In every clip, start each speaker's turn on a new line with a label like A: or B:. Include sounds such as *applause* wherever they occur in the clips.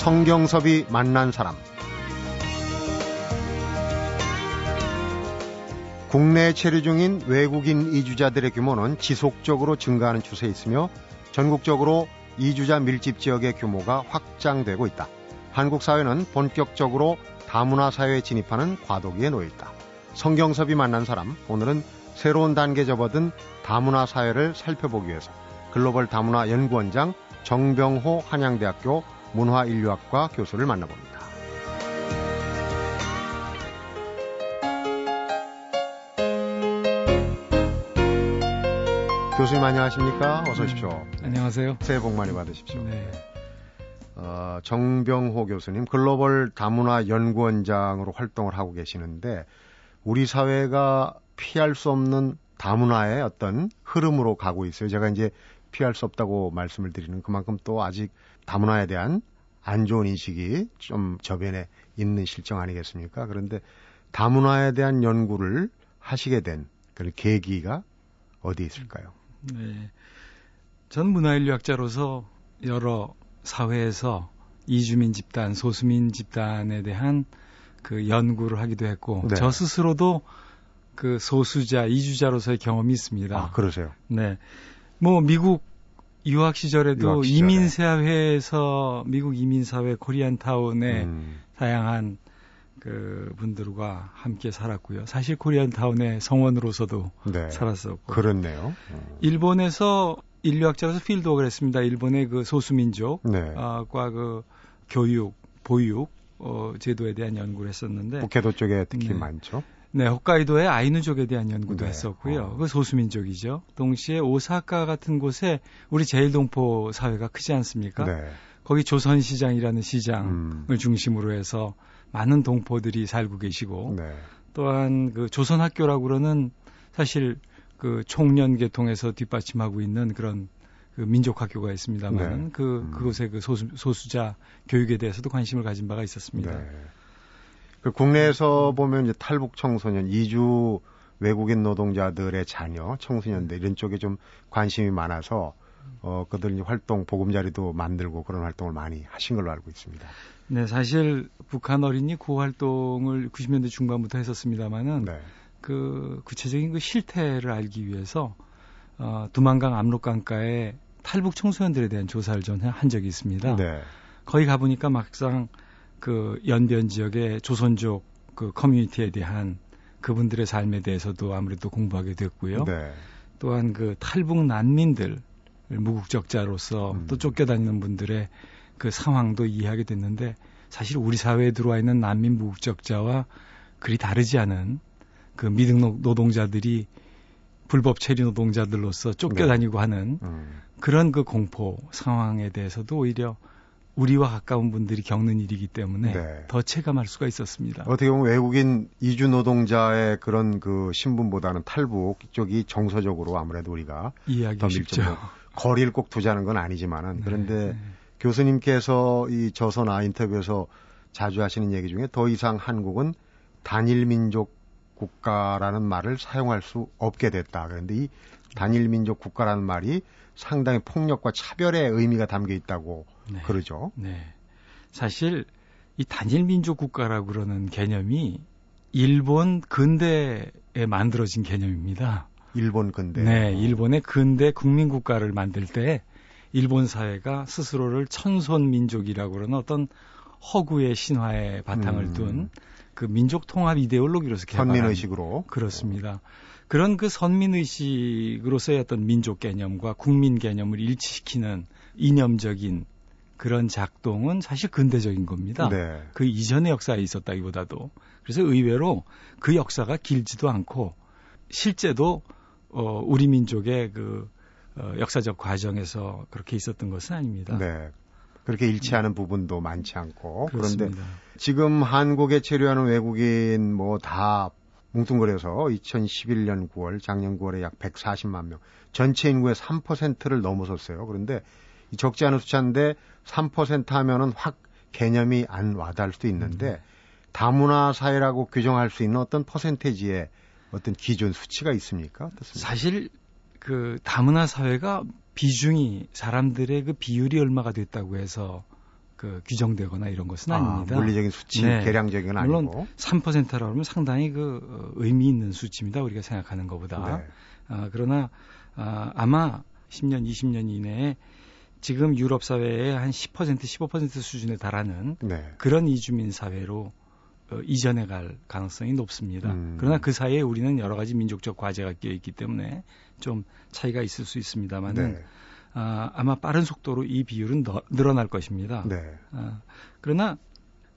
A: 성경섭이 만난 사람 국내 체류 중인 외국인 이주자들의 규모는 지속적으로 증가하는 추세에 있으며 전국적으로 이주자 밀집 지역의 규모가 확장되고 있다. 한국 사회는 본격적으로 다문화 사회에 진입하는 과도기에 놓여 있다. 성경섭이 만난 사람, 오늘은 새로운 단계 접어든 다문화 사회를 살펴보기 위해서 글로벌 다문화 연구원장 정병호 한양대학교 문화인류학과 교수를 만나봅니다. 교수님 안녕하십니까? 어서 오십시오.
B: 안녕하세요.
A: 새해 복 많이 받으십시오. 네. 어, 정병호 교수님 글로벌 다문화 연구원장으로 활동을 하고 계시는데 우리 사회가 피할 수 없는 다문화의 어떤 흐름으로 가고 있어요. 제가 이제 피할 수 없다고 말씀을 드리는 그만큼 또 아직 다문화에 대한 안 좋은 인식이 좀 저변에 있는 실정 아니겠습니까? 그런데 다문화에 대한 연구를 하시게 된 그런 계기가 어디 있을까요? 네.
B: 전 문화인류학자로서 여러 사회에서 이주민 집단, 소수민 집단에 대한 그 연구를 하기도 했고 네. 저 스스로도 그 소수자, 이주자로서의 경험이 있습니다.
A: 아, 그러세요?
B: 네. 뭐 미국 유학 시절에도 유학 시절에. 이민 사회에서 미국 이민 사회 코리안 타운에 음. 다양한 그 분들과 함께 살았고요. 사실 코리안 타운의 성원으로서도 네. 살았었고.
A: 그렇네요. 음.
B: 일본에서 인류학자로서 필드웍을 했습니다. 일본의 그 소수민족과 네. 어, 그 교육, 보육 어, 제도에 대한 연구를 했었는데.
A: 북해도 쪽에 특히 네. 많죠.
B: 네, 홋카이도의 아이누족에 대한 연구도 네. 했었고요. 어. 그 소수민족이죠. 동시에 오사카 같은 곳에 우리 제일동포 사회가 크지 않습니까? 네. 거기 조선시장이라는 시장을 음. 중심으로 해서 많은 동포들이 살고 계시고 네. 또한 그 조선학교라고 그러는 사실 그 총련 계통에서 뒷받침하고 있는 그런 그 민족학교가 있습니다만 네. 그 음. 그곳의 그 소수, 소수자 교육에 대해서도 관심을 가진 바가 있었습니다. 네.
A: 그 국내에서 보면 이제 탈북 청소년 이주 외국인 노동자들의 자녀 청소년들 이런 쪽에 좀 관심이 많아서 어 그들 활동 보금자리도 만들고 그런 활동을 많이 하신 걸로 알고 있습니다.
B: 네, 사실 북한 어린이 구호 활동을 90년대 중반부터 했었습니다마는 네. 그 구체적인 그 실태를 알기 위해서 어, 두만강 압록강가에 탈북 청소년들에 대한 조사를 전한 적이 있습니다. 네. 거기 가보니까 막상 그 연변 지역의 조선족 그 커뮤니티에 대한 그분들의 삶에 대해서도 아무래도 공부하게 됐고요. 네. 또한 그 탈북 난민들 무국적자로서 음. 또 쫓겨다니는 분들의 그 상황도 이해하게 됐는데 사실 우리 사회에 들어와 있는 난민 무국적자와 그리 다르지 않은 그 미등 노동자들이 불법 체류 노동자들로서 쫓겨다니고 네. 하는 음. 그런 그 공포 상황에 대해서도 오히려 우리와 가까운 분들이 겪는 일이기 때문에 네. 더 체감할 수가 있었습니다.
A: 어떻게 보면 외국인 이주 노동자의 그런 그 신분보다는 탈북 쪽이 정서적으로 아무래도 우리가
B: 이해하기 쉽죠.
A: 거리를 꼭 두자는 건 아니지만은 네. 그런데 네. 교수님께서 이 저서나 인터뷰에서 자주 하시는 얘기 중에 더 이상 한국은 단일 민족 국가라는 말을 사용할 수 없게 됐다. 그런데 이 단일 민족 국가라는 말이 상당히 폭력과 차별의 의미가 담겨 있다고 네. 그러죠. 네.
B: 사실 이 단일 민족 국가라고 그러는 개념이 일본 근대에 만들어진 개념입니다.
A: 일본 근대.
B: 네, 일본의 근대 국민 국가를 만들 때 일본 사회가 스스로를 천손 민족이라고 그러는 어떤 허구의 신화에 바탕을 음. 둔그 민족 통합 이데올로기로서
A: 개발한 선민 의식으로
B: 그렇습니다. 그런 그 선민 의식으로서의 어떤 민족 개념과 국민 개념을 일치시키는 이념적인 그런 작동은 사실 근대적인 겁니다. 네. 그 이전의 역사에 있었다기보다도 그래서 의외로 그 역사가 길지도 않고 실제도 어, 우리 민족의 그 어, 역사적 과정에서 그렇게 있었던 것은 아닙니다. 네.
A: 그렇게 일치하는 음. 부분도 많지 않고 그렇습니다. 그런데 지금 한국에 체류하는 외국인 뭐 다 뭉뚱그려서 2011년 9월, 작년 9월에 약 140만 명, 전체 인구의 3%를 넘어섰어요. 그런데 적지 않은 숫자인데 3% 하면은 확 개념이 안 와닿을 수도 있는데 음. 다문화 사회라고 규정할 수 있는 어떤 퍼센테지의 어떤 기준 수치가 있습니까? 어떻습니까?
B: 사실 그 다문화 사회가 비중이 사람들의 그 비율이 얼마가 됐다고 해서 그 규정되거나 이런 것은
A: 아,
B: 아닙니다.
A: 물리적인 수치, 네. 계량적인
B: 물론
A: 아니고.
B: 3%라고 하면 상당히 그 어, 의미 있는 수치입니다. 우리가 생각하는 것보다. 네. 아, 그러나 아, 아마 10년, 20년 이내에 지금 유럽 사회의 한 10%, 15% 수준에 달하는 네. 그런 이주민 사회로 어, 이전해 갈 가능성이 높습니다. 음. 그러나 그 사이에 우리는 여러 가지 민족적 과제가 끼어 있기 때문에 좀 차이가 있을 수 있습니다만은 네. 아, 아마 빠른 속도로 이 비율은 더, 늘어날 것입니다. 네. 아, 그러나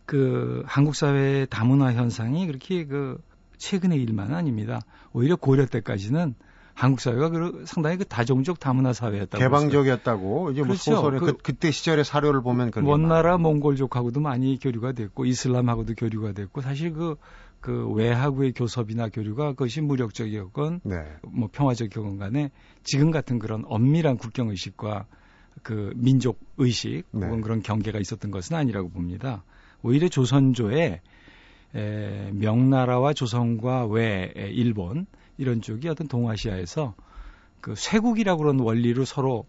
B: 그 한국 사회의 다문화 현상이 그렇게 그 최근의 일만 아닙니다. 오히려 고려 때까지는 한국 사회가 그 상당히 그 다종족 다문화 사회였다고
A: 개방적이었다고 이제 뭐 그렇죠. 뭐 소설에 그, 그, 때 시절의 사료를 보면
B: 먼 나라 몽골족하고도 많이 교류가 됐고 이슬람하고도 교류가 됐고 사실 그그 외하고의 교섭이나 교류가 그것이 무력적이었건 네. 뭐 평화적이건 간에 지금 같은 그런 엄밀한 국경 의식과 그 민족 의식 네. 혹은 그런 경계가 있었던 것은 아니라고 봅니다. 오히려 조선조의 에, 명나라와 조선과 외 일본 이런 쪽이 어떤 동아시아에서 그 쇄국이라고 그런 원리로 서로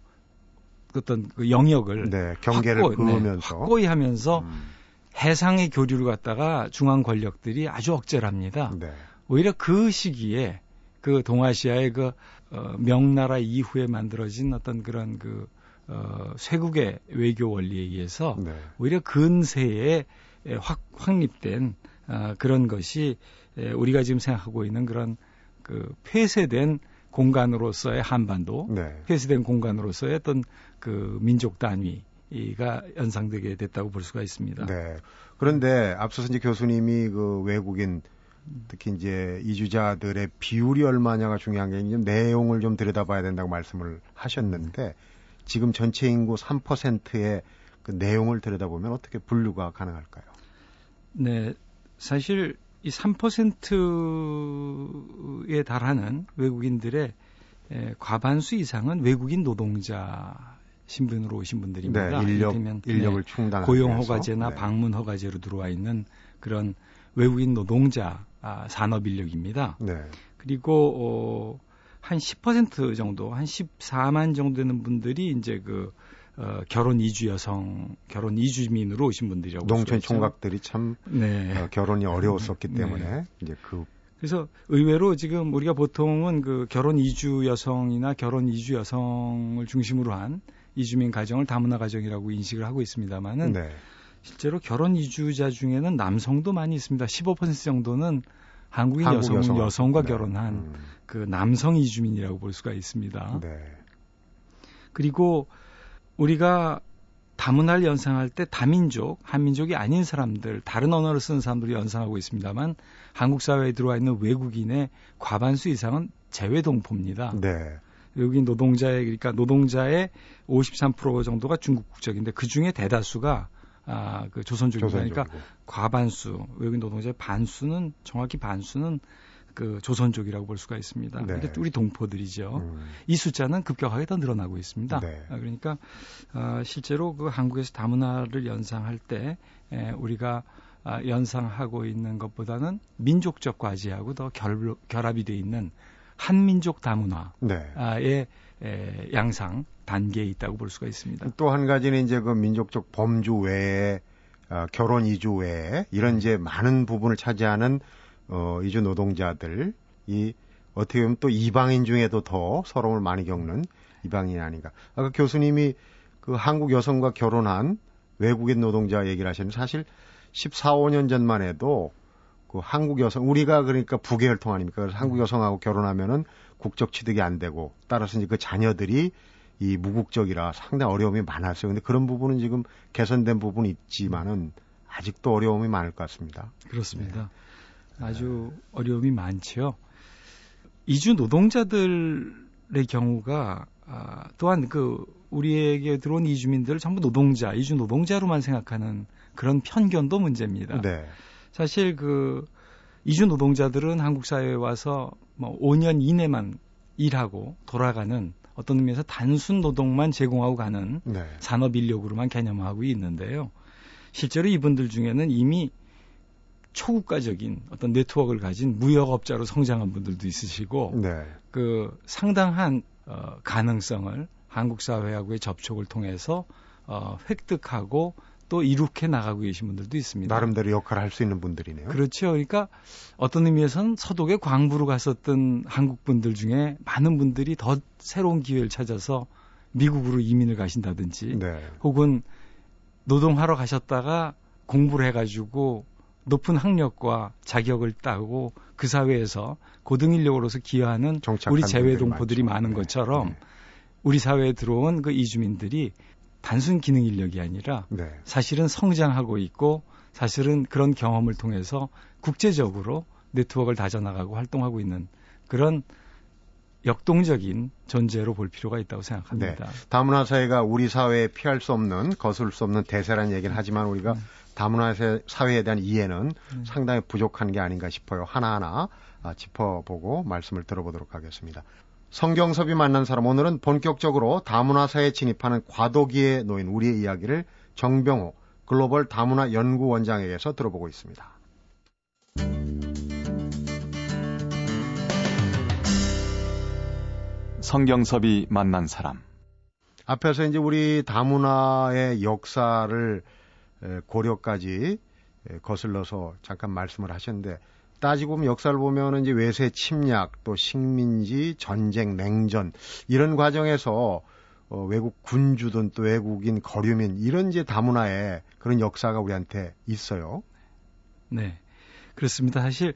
B: 어떤 그 영역을
A: 네, 경계를 확고,
B: 네, 확고히 하면서 음. 해상의 교류를 갖다가 중앙 권력들이 아주 억제를 합니다. 네. 오히려 그 시기에 그 동아시아의 그 어, 명나라 이후에 만들어진 어떤 그런 그 어, 쇄국의 외교 원리에 의해서 네. 오히려 근세에 확 확립된 어, 그런 것이 에, 우리가 지금 생각하고 있는 그런 그 폐쇄된 공간으로서의 한반도, 네. 폐쇄된 공간으로서의 어떤 그 민족 단위 이가 연상되게 됐다고 볼 수가 있습니다.
A: 네. 그런데 앞서서 이제 교수님이 그 외국인 특히 이제 이주자들의 비율이 얼마냐가 중요한 게 이제 내용을 좀 들여다봐야 된다고 말씀을 하셨는데 지금 전체 인구 3%의 그 내용을 들여다보면 어떻게 분류가 가능할까요?
B: 네. 사실 이 3%에 달하는 외국인들의 과반수 이상은 외국인 노동자 신분으로 오신 분들입니다.
A: 네, 인력, 인력을 네, 충당
B: 고용 허가제나 네. 방문 허가제로 들어와 있는 그런 외국인 노동자 아, 산업 인력입니다. 네. 그리고 어, 한 10% 정도, 한 14만 정도 되는 분들이 이제 그 어, 결혼 이주 여성, 결혼 이주민으로 오신 분들이라고
A: 농촌 총각들이 참 네. 어, 결혼이 어려웠었기 네. 때문에 이제 그
B: 그래서 의외로 지금 우리가 보통은 그 결혼 이주 여성이나 결혼 이주 여성을 중심으로 한 이주민 가정을 다문화 가정이라고 인식을 하고 있습니다만은 네. 실제로 결혼 이주자 중에는 남성도 많이 있습니다. 15% 정도는 한국인 한국 여성, 여성과 네. 결혼한 음. 그 남성 이주민이라고 볼 수가 있습니다. 네. 그리고 우리가 다문화를 연상할 때 다민족, 한민족이 아닌 사람들, 다른 언어를 쓰는 사람들을 연상하고 있습니다만 한국 사회에 들어와 있는 외국인의 과반수 이상은 재외동포입니다. 네. 외국인 노동자의 그러니까 노동자의 53% 정도가 중국 국적인데 그 중에 대다수가 아, 그 조선족이니까 그러니까 과반수 외국인 노동자의 반수는 정확히 반수는 그 조선족이라고 볼 수가 있습니다. 네. 근데 우리 동포들이죠. 음. 이 숫자는 급격하게 더 늘어나고 있습니다. 네. 아, 그러니까 아, 실제로 그 한국에서 다문화를 연상할 때 에, 우리가 아, 연상하고 있는 것보다는 민족적 과제하고 더 결, 결합이 돼 있는 한민족 다문화의 네. 에, 양상 단계에 있다고 볼 수가 있습니다.
A: 또 한 가지는 이제 그 민족적 범주 외에 어, 결혼 이주 외에 이런 이제 많은 부분을 차지하는 어, 이주 노동자들이 어떻게 보면 또 이방인 중에도 더 서러움을 많이 겪는 이방인이 아닌가. 아까 교수님이 그 한국 여성과 결혼한 외국인 노동자 얘기를 하셨는데 사실 14, 15년 전만 해도 그 한국 여성 우리가 그러니까 부계혈통 아닙니까? 그래서 한국 여성하고 결혼하면은 국적 취득이 안 되고 따라서 이제 그 자녀들이 이 무국적이라 상당히 어려움이 많았어요. 근데 그런 부분은 지금 개선된 부분이 있지만은 아직도 어려움이 많을 것 같습니다.
B: 그렇습니다. 네. 아주 어려움이 많지요. 이주 노동자들의 경우가 아, 또한 그 우리에게 들어온 이주민들을 전부 노동자, 이주 노동자로만 생각하는 그런 편견도 문제입니다. 네. 사실 그 이주 노동자들은 한국 사회에 와서 뭐 5년 이내만 일하고 돌아가는 어떤 의미에서 단순 노동만 제공하고 가는 네. 산업 인력으로만 개념하고 있는데요. 실제로 이분들 중에는 이미 초국가적인 어떤 네트워크를 가진 무역업자로 성장한 분들도 있으시고 네. 그 상당한 어, 가능성을 한국 사회하고의 접촉을 통해서 어, 획득하고 또 이룩해 나가고 계신 분들도 있습니다.
A: 나름대로 역할을 할 수 있는 분들이네요.
B: 그렇죠. 그러니까 어떤 의미에서는 서독에 광부로 갔었던 한국 분들 중에 많은 분들이 더 새로운 기회를 찾아서 미국으로 이민을 가신다든지 네. 혹은 노동하러 가셨다가 공부를 해가지고 높은 학력과 자격을 따고 그 사회에서 고등 인력으로서 기여하는 우리 재외동포들이 많은 네. 것처럼 네. 우리 사회에 들어온 그 이주민들이 단순 기능 인력이 아니라 네. 사실은 성장하고 있고 사실은 그런 경험을 통해서 국제적으로 네트워크를 다져나가고 활동하고 있는 그런 역동적인 존재로 볼 필요가 있다고 생각합니다. 네.
A: 다문화 사회가 우리 사회에 피할 수 없는 거슬 수 없는 대세라는 얘기를 하지만 우리가 음. 다문화 사회에 대한 이해는 음. 상당히 부족한 게 아닌가 싶어요. 하나하나 아, 짚어보고 말씀을 들어보도록 하겠습니다. 성경섭이 만난 사람 오늘은 본격적으로 다문화사에 진입하는 과도기에 놓인 우리의 이야기를 정병호 글로벌 다문화 연구원장에게서 들어보고 있습니다.
C: 성경섭이 만난 사람
A: 앞에서 이제 우리 다문화의 역사를 고려까지 거슬러서 잠깐 말씀을 하셨는데 따지고 보면 역사를 보면 이제 외세 침략 또 식민지 전쟁 냉전 이런 과정에서 어, 외국 군주든 또 외국인 거류민 이런 이제 다문화의 그런 역사가 우리한테 있어요.
B: 네. 그렇습니다. 사실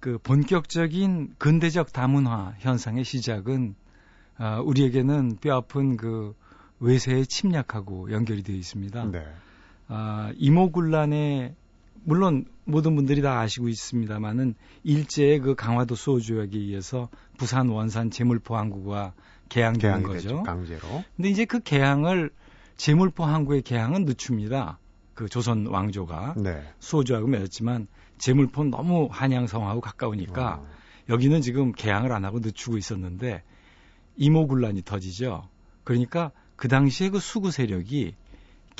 B: 그 본격적인 근대적 다문화 현상의 시작은 아, 우리에게는 뼈아픈 그 외세의 침략하고 연결이 되어 있습니다. 네. 아, 이모군란의 물론 모든 분들이 다 아시고 있습니다만은 일제의 그 강화도 수호 조약에 의해서 부산 원산 제물포 항구가 개항된 거죠.
A: 강제로.
B: 근데 이제 그 개항을 제물포 항구의 개항은 늦춥니다. 그 조선 왕조가 네. 수호 조약을 맺었지만 제물포는 너무 한양성하고 가까우니까 어. 여기는 지금 개항을 안 하고 늦추고 있었는데 이모군란이 터지죠. 그러니까 그 당시에 그 수구 세력이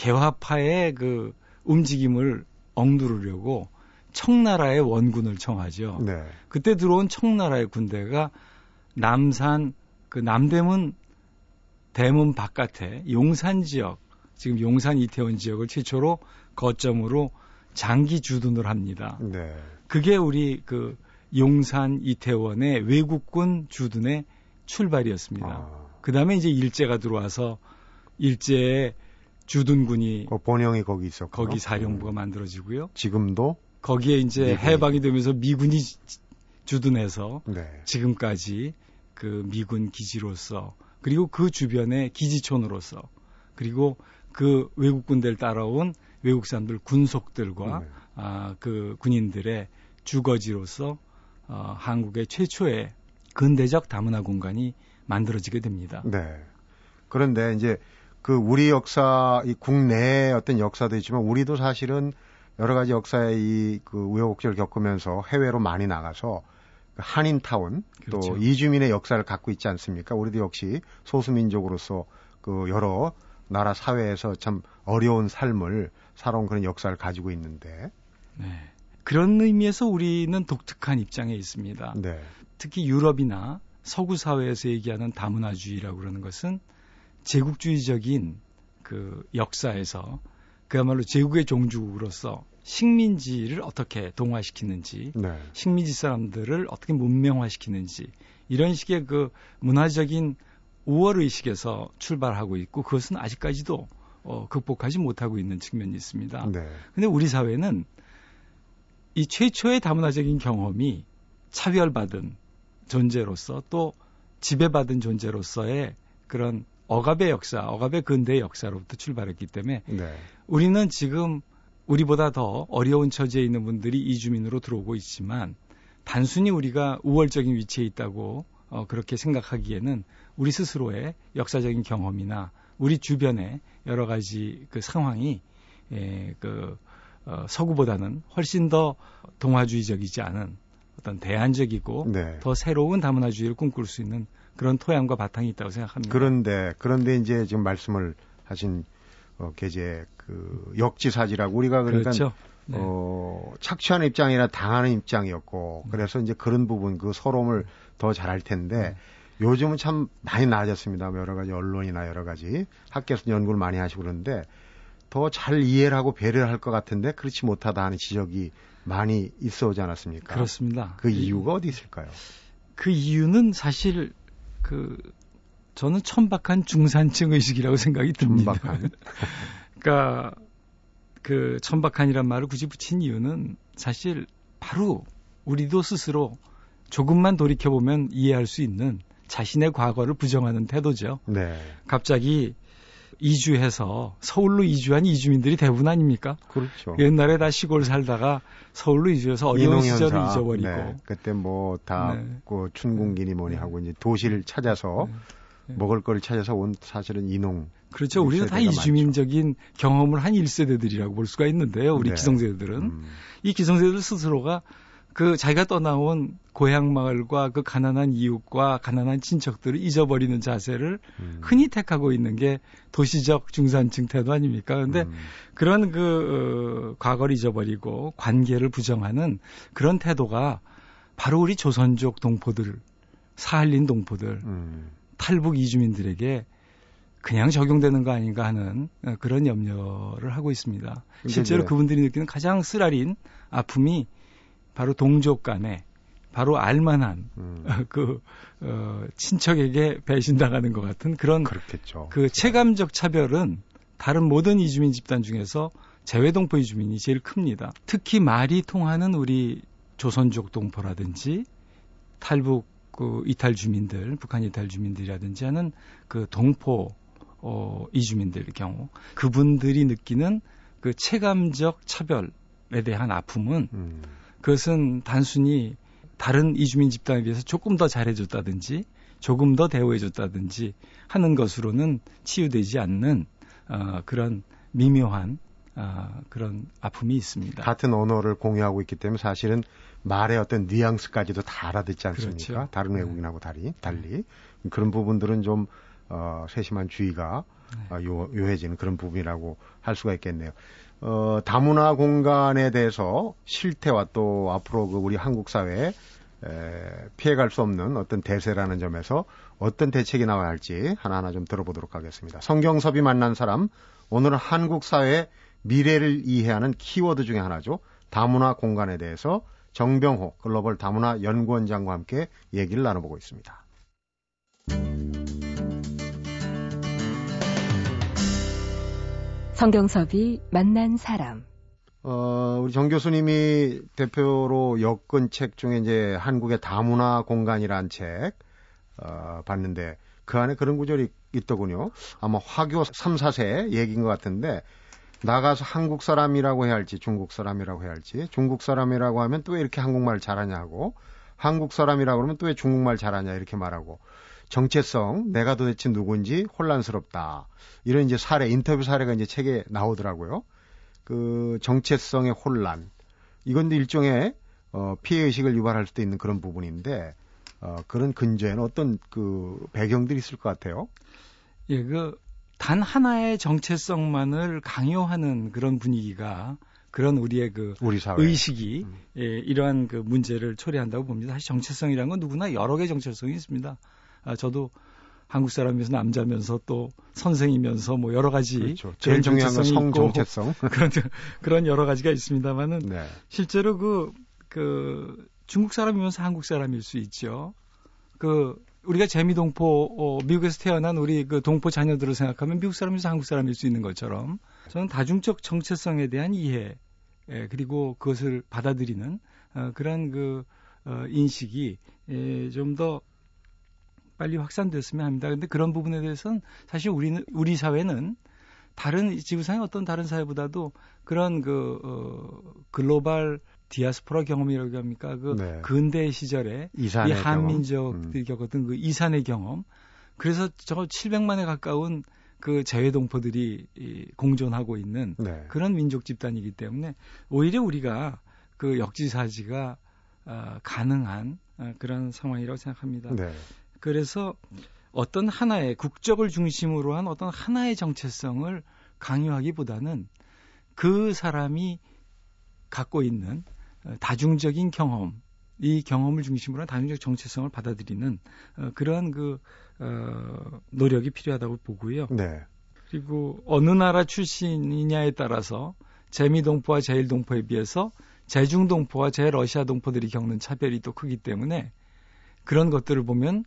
B: 개화파의 그 움직임을 엉두르려고 청나라의 원군을 청하죠. 네. 그때 들어온 청나라의 군대가 남산 그 남대문 대문 바깥에 용산 지역 지금 용산 이태원 지역을 최초로 거점으로 장기 주둔을 합니다. 네. 그게 우리 그 용산 이태원의 외국군 주둔의 출발이었습니다. 아. 그 다음에 이제 일제가 들어와서 일제의 주둔군이
A: 그 본영이 거기 있었고
B: 거기 사령부가 만들어지고요.
A: 지금도
B: 거기에 이제 미군이. 해방이 되면서 미군이 주둔해서 네. 지금까지 그 미군 기지로서 그리고 그 주변의 기지촌으로서 그리고 그 외국 군대를 따라온 외국 사람들 군속들과 네. 아, 그 군인들의 주거지로서 어, 한국의 최초의 근대적 다문화 공간이 만들어지게 됩니다.
A: 네. 그런데 이제 그 우리 역사, 이 국내의 어떤 역사도 있지만 우리도 사실은 여러 가지 역사의 이그 우여곡절을 겪으면서 해외로 많이 나가서 그 한인타운 그렇죠. 또 이주민의 역사를 갖고 있지 않습니까? 우리도 역시 소수민족으로서 그 여러 나라 사회에서 참 어려운 삶을 살아온 그런 역사를 가지고 있는데.
B: 네. 그런 의미에서 우리는 독특한 입장에 있습니다. 네. 특히 유럽이나 서구 사회에서 얘기하는 다문화주의라고 그러는 것은 제국주의적인 그 역사에서 그야말로 제국의 종주국으로서 식민지를 어떻게 동화시키는지, 네. 식민지 사람들을 어떻게 문명화시키는지 이런 식의 그 문화적인 우월 의식에서 출발하고 있고 그것은 아직까지도 어, 극복하지 못하고 있는 측면이 있습니다. 네. 근데 우리 사회는 이 최초의 다문화적인 경험이 차별받은 존재로서 또 지배받은 존재로서의 그런 억압의 역사, 억압의 근대 역사로부터 출발했기 때문에 네. 우리는 지금 우리보다 더 어려운 처지에 있는 분들이 이주민으로 들어오고 있지만 단순히 우리가 우월적인 위치에 있다고 어, 그렇게 생각하기에는 우리 스스로의 역사적인 경험이나 우리 주변의 여러 가지 그 상황이 에, 그 어, 서구보다는 훨씬 더 동화주의적이지 않은 어떤 대안적이고 네. 더 새로운 다문화주의를 꿈꿀 수 있는 그런 토양과 바탕이 있다고 생각합니다.
A: 그런데 그런데 이제 지금 말씀을 하신 어, 계제 그 역지사지라고 우리가 그러니까 그렇죠. 네. 어, 착취하는 입장이나 당하는 입장이었고 음. 그래서 이제 그런 부분 그 서러움을 더 잘할 텐데 네. 요즘은 참 많이 나아졌습니다. 여러 가지 언론이나 여러 가지 학교에서 연구를 많이 하시고 그러는데 더 잘 이해를 하고 배려를 할 것 같은데 그렇지 못하다 하는 지적이 많이 있어 오지 않았습니까?
B: 그렇습니다.
A: 그 이유가 어디 있을까요?
B: 그 이유는 사실 그 저는 천박한 중산층 의식이라고 생각이 듭니다.
A: 천박한. *laughs*
B: 그러니까 그 천박한이란 말을 굳이 붙인 이유는 사실 바로 우리도 스스로 조금만 돌이켜 보면 이해할 수 있는 자신의 과거를 부정하는 태도죠.
A: 네.
B: 갑자기 이주해서 서울로 이주한 이주민들이 대부분 아닙니까?
A: 그렇죠.
B: 옛날에 다 시골 살다가 서울로 이주해서 어려운 시절을 잊어버리고.
A: 네. 그때 뭐다
B: 네.
A: 그 춘궁기니 뭐니 하고 이제 도시를 찾아서
B: 네.
A: 먹을 거를 찾아서 온 사실은 이농.
B: 그렇죠. 우리는 다 이주민적인 경험을 한 1세대들이라고 볼 수가 있는데요. 우리
A: 네.
B: 기성세대들은.
A: 음.
B: 이 기성세대들 스스로가 그 자기가 떠나온 고향 마을과 그 가난한 이웃과 가난한 친척들을 잊어버리는 자세를
A: 음.
B: 흔히 택하고 있는 게 도시적 중산층 태도 아닙니까? 근데
A: 음.
B: 그런 그 어, 과거를 잊어버리고 관계를 부정하는 그런 태도가 바로 우리 조선족 동포들, 사할린 동포들,
A: 음.
B: 탈북 이주민들에게 그냥 적용되는 거 아닌가 하는 어, 그런 염려를 하고 있습니다. 실제로 그분들이 느끼는 가장 쓰라린 아픔이 바로 동족 간에 바로 알만한
A: 음. *laughs*
B: 그 어, 친척에게 배신당하는 것 같은 그런
A: 그렇겠죠.
B: 그 체감적 차별은 다른 모든 이주민 집단 중에서 재외동포 이주민이 제일 큽니다. 특히 말이 통하는 우리 조선족 동포라든지 탈북 그 이탈 주민들, 북한 이탈 주민들이라든지 하는 그 동포 어, 이주민들의 경우 그분들이 느끼는 그 체감적 차별에 대한 아픔은
A: 음.
B: 그것은 단순히 다른 이주민 집단에 비해서 조금 더 잘해줬다든지 조금 더 대우해줬다든지 하는 것으로는 치유되지 않는 어, 그런 미묘한 어, 그런 아픔이 있습니다.
A: 같은 언어를 공유하고 있기 때문에 사실은 말의 어떤 뉘앙스까지도 다 알아듣지 않습니까?
B: 그렇죠.
A: 다른
B: 네.
A: 외국인하고 달리, 달리. 그런 부분들은 좀, 어, 세심한 주의가
B: 네.
A: 어, 요, 요해지는 그런 부분이라고 할 수가 있겠네요. 어, 다문화 공간에 대해서 실태와 또 앞으로 그 우리 한국 사회에 에, 피해갈 수 없는 어떤 대세라는 점에서 어떤 대책이 나와야 할지 하나하나 좀 들어보도록 하겠습니다. 성경섭이 만난 사람, 오늘은 한국 사회의 미래를 이해하는 키워드 중에 하나죠. 다문화 공간에 대해서 정병호 글로벌 다문화 연구원장과 함께 얘기를 나눠보고 있습니다.
D: 성경섭이 만난 사람.
A: 어, 우리 정 교수님이 대표로 엮은 책 중에 이제 한국의 다문화 공간이란 책, 어, 봤는데 그 안에 그런 구절이 있더군요. 아마 화교 3, 4세 얘기인 것 같은데 나가서 한국 사람이라고 해야 할지 중국 사람이라고 해야 할지 중국 사람이라고 하면 또 왜 이렇게 한국말 잘하냐고 한국 사람이라고 그러면 또 왜 중국말 잘하냐 이렇게 말하고 정체성 내가 도대체 누군지 혼란스럽다 이런 이제 사례 인터뷰 사례가 이제 책에 나오더라고요. 그 정체성의 혼란 이건 일종의 어, 피해 의식을 유발할 수도 있는 그런 부분인데 어, 그런 근저에는 어떤 그 배경들이 있을 것 같아요.
B: 예, 그 단 하나의 정체성만을 강요하는 그런 분위기가 그런 우리의 그
A: 우리
B: 의식이
A: 음.
B: 예, 이러한 그 문제를 초래한다고 봅니다. 사실 정체성이라는 건 누구나 여러 개의 정체성이 있습니다. 아, 저도 한국 사람이면서 남자면서 또 선생이면서 뭐 여러 가지
A: 그렇죠. 제일 중요한 건
B: 정체성이
A: 성
B: 있고
A: 정체성.
B: 그런 *laughs* 그런 여러 가지가 있습니다만은
A: 네.
B: 실제로 그, 그, 중국 사람이면서 한국 사람일 수 있죠. 그, 우리가 재미동포, 어, 미국에서 태어난 우리 그 동포 자녀들을 생각하면 미국 사람이면서 한국 사람일 수 있는 것처럼 저는 다중적 정체성에 대한 이해, 예, 그리고 그것을 받아들이는, 어, 그런 그, 어, 인식이, 예, 좀더 빨리 확산됐으면 합니다. 근데 그런 부분에 대해서는 사실 우리는, 우리 사회는 다른 지구상의 어떤 다른 사회보다도 그런 그 어, 글로벌 디아스포라 경험이라고 합니까? 그
A: 네.
B: 근대 시절에
A: 이산의
B: 이
A: 경험.
B: 한민족들이
A: 음.
B: 겪었던 그 이산의 경험. 그래서 저 700만에 가까운 그 재외동포들이 이 공존하고 있는
A: 네.
B: 그런 민족 집단이기 때문에 오히려 우리가 그 역지사지가 어, 가능한 어, 그런 상황이라고 생각합니다.
A: 네.
B: 그래서 어떤 하나의 국적을 중심으로 한 어떤 하나의 정체성을 강요하기보다는 그 사람이 갖고 있는 어, 다중적인 경험, 이 경험을 중심으로 한 다중적 정체성을 받아들이는 어, 그러한 그 어, 노력이 필요하다고 보고요.
A: 네.
B: 그리고 어느 나라 출신이냐에 따라서 재미동포와 제일동포에 비해서 제중동포와 제러시아 동포들이 겪는 차별이 또 크기 때문에 그런 것들을 보면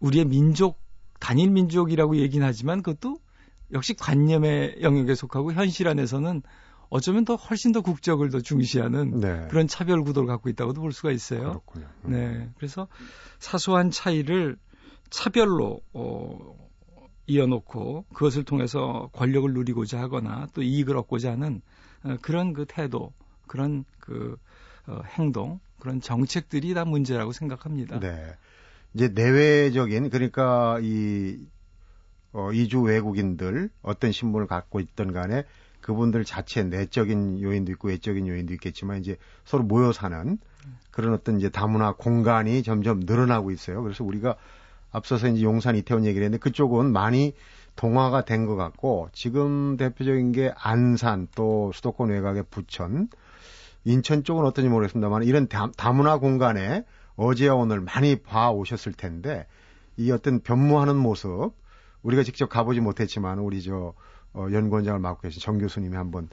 B: 우리의 민족 단일 민족이라고 얘기는 하지만 그것도 역시 관념의 영역에 속하고 현실 안에서는 어쩌면 더 훨씬 더 국적을 더 중시하는 네. 그런 차별 구도를 갖고 있다고도 볼 수가 있어요.
A: 그렇군요.
B: 음. 네. 그래서 사소한 차이를 차별로 어, 이어놓고 그것을 통해서 권력을 누리고자 하거나 또 이익을 얻고자 하는 어, 그런 그 태도, 그런 그 어, 행동, 그런 정책들이 다 문제라고 생각합니다.
A: 네. 이제 내외적인 그러니까 이 어, 이주 외국인들 어떤 신분을 갖고 있던 간에 그분들 자체 내적인 요인도 있고 외적인 요인도 있겠지만 이제 서로 모여 사는 그런 어떤 이제 다문화 공간이 점점 늘어나고 있어요. 그래서 우리가 앞서서 이제 용산 이태원 얘기를 했는데 그쪽은 많이 동화가 된 것 같고 지금 대표적인 게 안산 또 수도권 외곽의 부천 인천 쪽은 어떤지 모르겠습니다만 이런 다, 다문화 공간에 어제와 오늘 많이 봐 오셨을 텐데 이 어떤 변모하는 모습 우리가 직접 가보지 못했지만 우리 저 어, 연구원장을 맡고 계신 정 교수님이 한번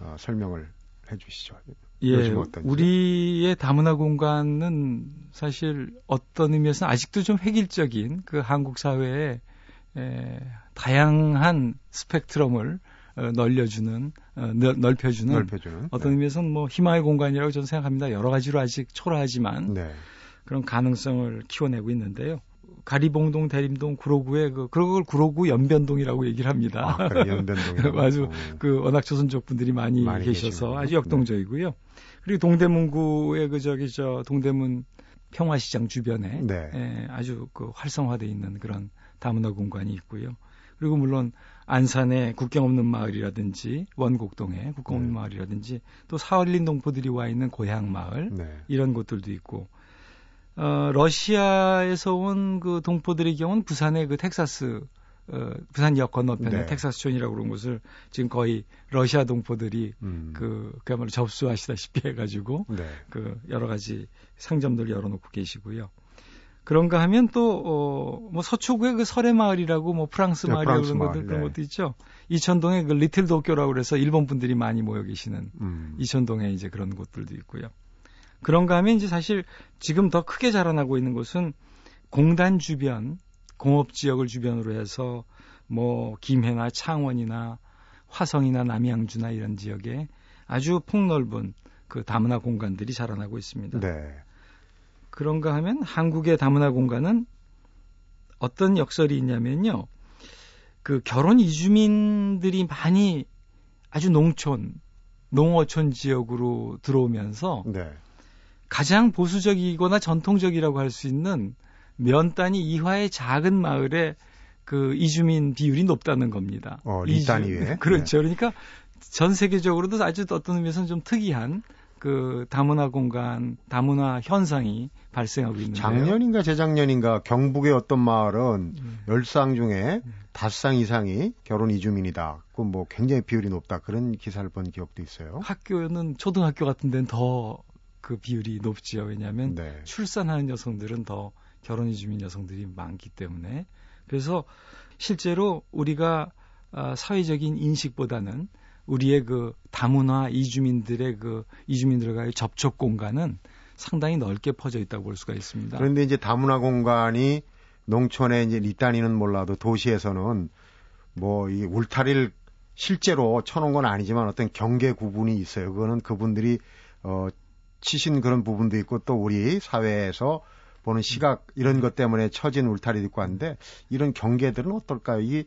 A: 어, 설명을 해주시죠.
B: 예, 우리의 다문화 공간은 사실 어떤 의미에서 아직도 좀 획일적인 그 한국 사회의 에, 다양한 스펙트럼을 어, 넓혀주는 어, 넓혀주는, 넓혀주는 어떤 네. 의미에서는 뭐 희망의 공간이라고 저는 생각합니다. 여러 가지로 아직 초라하지만 네. 그런 가능성을 키워내고 있는데요. 가리봉동, 대림동, 구로구에 그 그걸 구로구 연변동이라고 얘기를 합니다.
A: 아, 그래, 연변동. *laughs*
B: 아주 그 워낙 조선족 분들이 많이, 많이 계셔서 계시군요. 아주 역동적이고요. 네. 그리고 동대문구의 그 저기 저 동대문 평화시장 주변에 네. 예, 아주 그 활성화돼 있는 그런 다문화 공간이 있고요. 그리고 물론 안산의 국경 없는 마을이라든지 원곡동의 국경 없는 네. 마을이라든지 또 사월린 동포들이 와 있는 고향 마을 네. 이런 곳들도 있고 어, 러시아에서 온 그 동포들의 경우는 부산의 그 텍사스 어, 부산역 건너편에 네. 텍사스촌이라고 그런 곳을 지금 거의 러시아 동포들이 음. 그 그야말로 접수하시다시피 해가지고 네. 그 여러 가지 상점들 열어놓고 계시고요. 그런가 하면 또, 어, 뭐 서초구의 그 설해마을이라고 뭐 프랑스 네, 마을이라고 그런 것들, 그런 네. 것도 있죠. 이천동에 그 리틀 도쿄라고 그래서 일본 분들이 많이 모여 계시는 음. 이천동에 이제 그런 곳들도 있고요. 그런가 하면 이제 사실 지금 더 크게 자라나고 있는 곳은 공단 주변, 공업 지역을 주변으로 해서 뭐 김해나 창원이나 화성이나 남양주나 이런 지역에 아주 폭넓은 그 다문화 공간들이 자라나고 있습니다. 네. 그런가 하면 한국의 다문화 공간은 어떤 역설이 있냐면요. 그 결혼 이주민들이 많이 아주 농촌, 농어촌 지역으로 들어오면서 네. 가장 보수적이거나 전통적이라고 할 수 있는 면 단위 이하의 작은 마을에 그 이주민 비율이 높다는 겁니다.
A: 어, 리 단위에. *laughs*
B: 그렇죠. 네. 그러니까 전 세계적으로도 아주 어떤 의미에서는 좀 특이한 그 다문화 공간, 다문화 현상이 발생하고 있는데
A: 작년인가 재작년인가 경북의 어떤 마을은 음. 10쌍 중에 음. 5쌍 이상이 결혼 이주민이다. 그 뭐 굉장히 비율이 높다. 그런 기사를 본 기억도 있어요.
B: 학교는 초등학교 같은 데는 더 그 비율이 높지요. 왜냐하면 네. 출산하는 여성들은 더 결혼 이주민 여성들이 많기 때문에 그래서 실제로 우리가 아, 사회적인 인식보다는 우리의 그 다문화 이주민들의 그 이주민들과의 접촉 공간은 상당히 넓게 퍼져 있다고 볼 수가 있습니다.
A: 그런데 이제 다문화 공간이 농촌에 이제 리단이는 몰라도 도시에서는 뭐 이 울타리를 실제로 쳐놓은 건 아니지만 어떤 경계 구분이 있어요. 그거는 그분들이 어 치신 그런 부분도 있고 또 우리 사회에서 보는 시각 이런 것 때문에 처진 울타리도 있고 한데 이런 경계들은 어떨까요? 이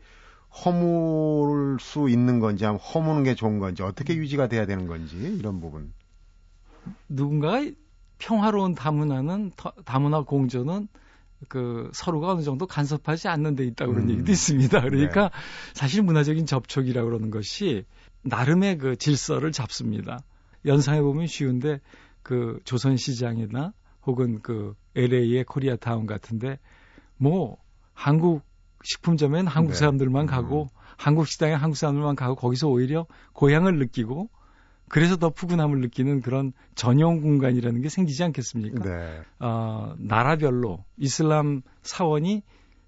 A: 허물 수 있는 건지 허무는 게 좋은 건지 어떻게 유지가 돼야 되는 건지 이런 부분.
B: 누군가가 평화로운 다문화는 다문화 공존은 그 서로가 어느 정도 간섭하지 않는 데 있다고 그런 음. 얘기도 있습니다. 그러니까 네. 사실 문화적인 접촉이라고 그러는 것이 나름의 그 질서를 잡습니다. 연상해 보면 쉬운데 그 조선 시장이나 혹은 그 LA의 코리아타운 같은데 뭐 한국 식품점엔 한국 네. 사람들만 음. 가고 한국 식당에 한국 사람들만 가고 거기서 오히려 고향을 느끼고 그래서 더 푸근함을 느끼는 그런 전용 공간이라는 게 생기지 않겠습니까? 네. 어, 나라별로 이슬람 사원이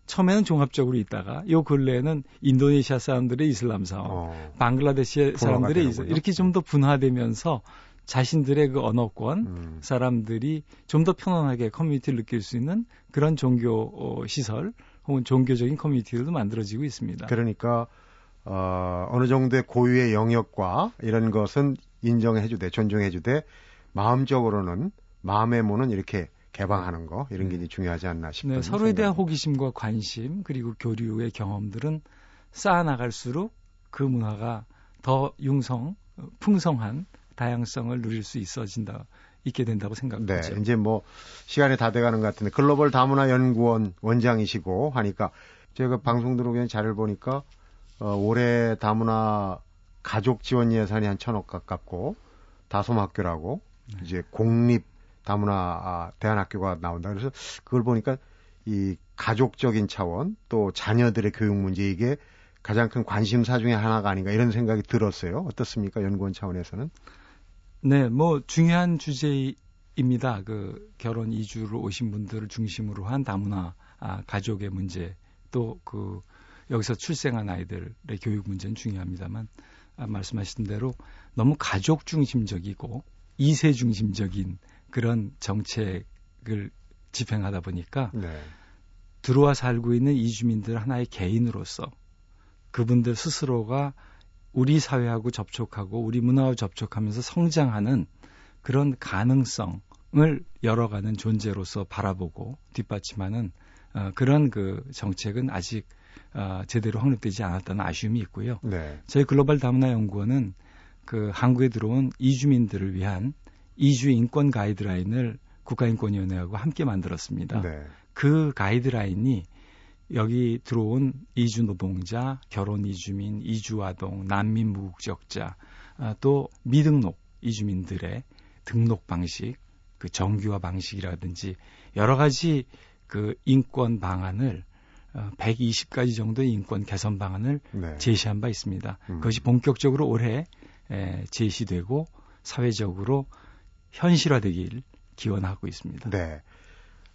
B: 처음에는 종합적으로 있다가 요 근래에는 인도네시아 사람들의 이슬람 사업, 어. 방글라데시 사람들의 이슬람 이렇게 좀 더 분화되면서 자신들의 그 언어권 음. 사람들이 좀 더 편안하게 커뮤니티를 느낄 수 있는 그런 종교 어, 시설 혹은 종교적인 커뮤니티들도 만들어지고 있습니다.
A: 그러니까 어, 어느 정도의 고유의 영역과 이런 것은 인정해주되 존중해주되 마음적으로는 마음의 문은 이렇게 개방하는 거 이런 게 네. 중요하지 않나 싶은 네,
B: 서로에 대한 호기심과 관심 그리고 교류의 경험들은 쌓아 나갈수록 그 문화가 더 융성 풍성한 다양성을 누릴 수 있어진다 있게 된다고 생각하죠.
A: 네, 이제 뭐 시간이 다 돼가는 것 같은데 글로벌 다문화 연구원 원장이시고 하니까 제가 방송 들어오기 전에 자료를 보니까 어, 올해 다문화 가족 지원 예산이 한 천억 가깝고 다솜 학교라고 네. 이제 공립 다문화 아, 대안학교가 나온다. 그래서 그걸 보니까 이 가족적인 차원 또 자녀들의 교육 문제 이게 가장 큰 관심사 중에 하나가 아닌가 이런 생각이 들었어요. 어떻습니까? 연구원 차원에서는?
B: 네, 뭐 중요한 주제입니다. 그 결혼 이주로 오신 분들을 중심으로 한 다문화 아, 가족의 문제 또 그 여기서 출생한 아이들의 교육 문제는 중요합니다만 아, 말씀하신 대로 너무 가족 중심적이고 이세 중심적인 그런 정책을 집행하다 보니까 네. 들어와 살고 있는 이주민들 하나의 개인으로서 그분들 스스로가 우리 사회하고 접촉하고 우리 문화와 접촉하면서 성장하는 그런 가능성을 열어가는 존재로서 바라보고 뒷받침하는 어, 그런 그 정책은 아직 어, 제대로 확립되지 않았다는 아쉬움이 있고요. 네. 저희 글로벌 다문화 연구원은 그 한국에 들어온 이주민들을 위한 이주 인권 가이드라인을 국가인권위원회하고 함께 만들었습니다. 네. 그 가이드라인이 여기 들어온 이주 노동자, 결혼 이주민, 이주 아동, 난민 무국적자, 아, 또 미등록 이주민들의 등록 방식, 그 정규화 방식이라든지 여러 가지 그 인권 방안을 어, 120가지 정도의 인권 개선 방안을 네. 제시한 바 있습니다. 음. 그것이 본격적으로 올해 에, 제시되고 사회적으로 현실화되길 기원하고 있습니다.
A: 네.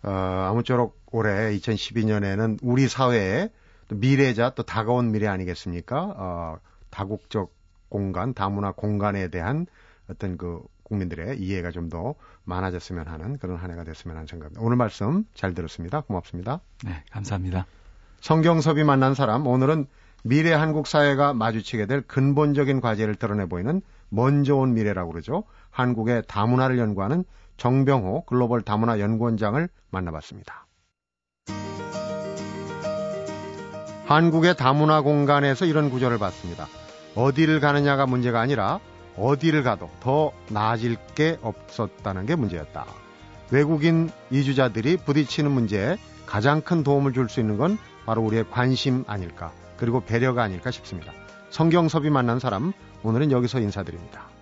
A: 어, 아무쪼록 올해 2012년에는 우리 사회의 미래자 또 다가온 미래 아니겠습니까? 어, 다국적 공간, 다문화 공간에 대한 어떤 그 국민들의 이해가 좀 더 많아졌으면 하는 그런 한 해가 됐으면 하는 생각입니다. 오늘 말씀 잘 들었습니다. 고맙습니다.
B: 네, 감사합니다.
A: 성경섭이 만난 사람, 오늘은 미래 한국 사회가 마주치게 될 근본적인 과제를 드러내 보이는 먼저 온 미래라고 그러죠. 한국의 다문화를 연구하는 정병호 글로벌 다문화 연구원장을 만나봤습니다. 한국의 다문화 공간에서 이런 구절을 봤습니다. 어디를 가느냐가 문제가 아니라 어디를 가도 더 나아질 게 없었다는 게 문제였다. 외국인 이주자들이 부딪히는 문제에 가장 큰 도움을 줄 수 있는 건 바로 우리의 관심 아닐까, 그리고 배려가 아닐까 싶습니다. 성경섭이 만난 사람, 오늘은 여기서 인사드립니다.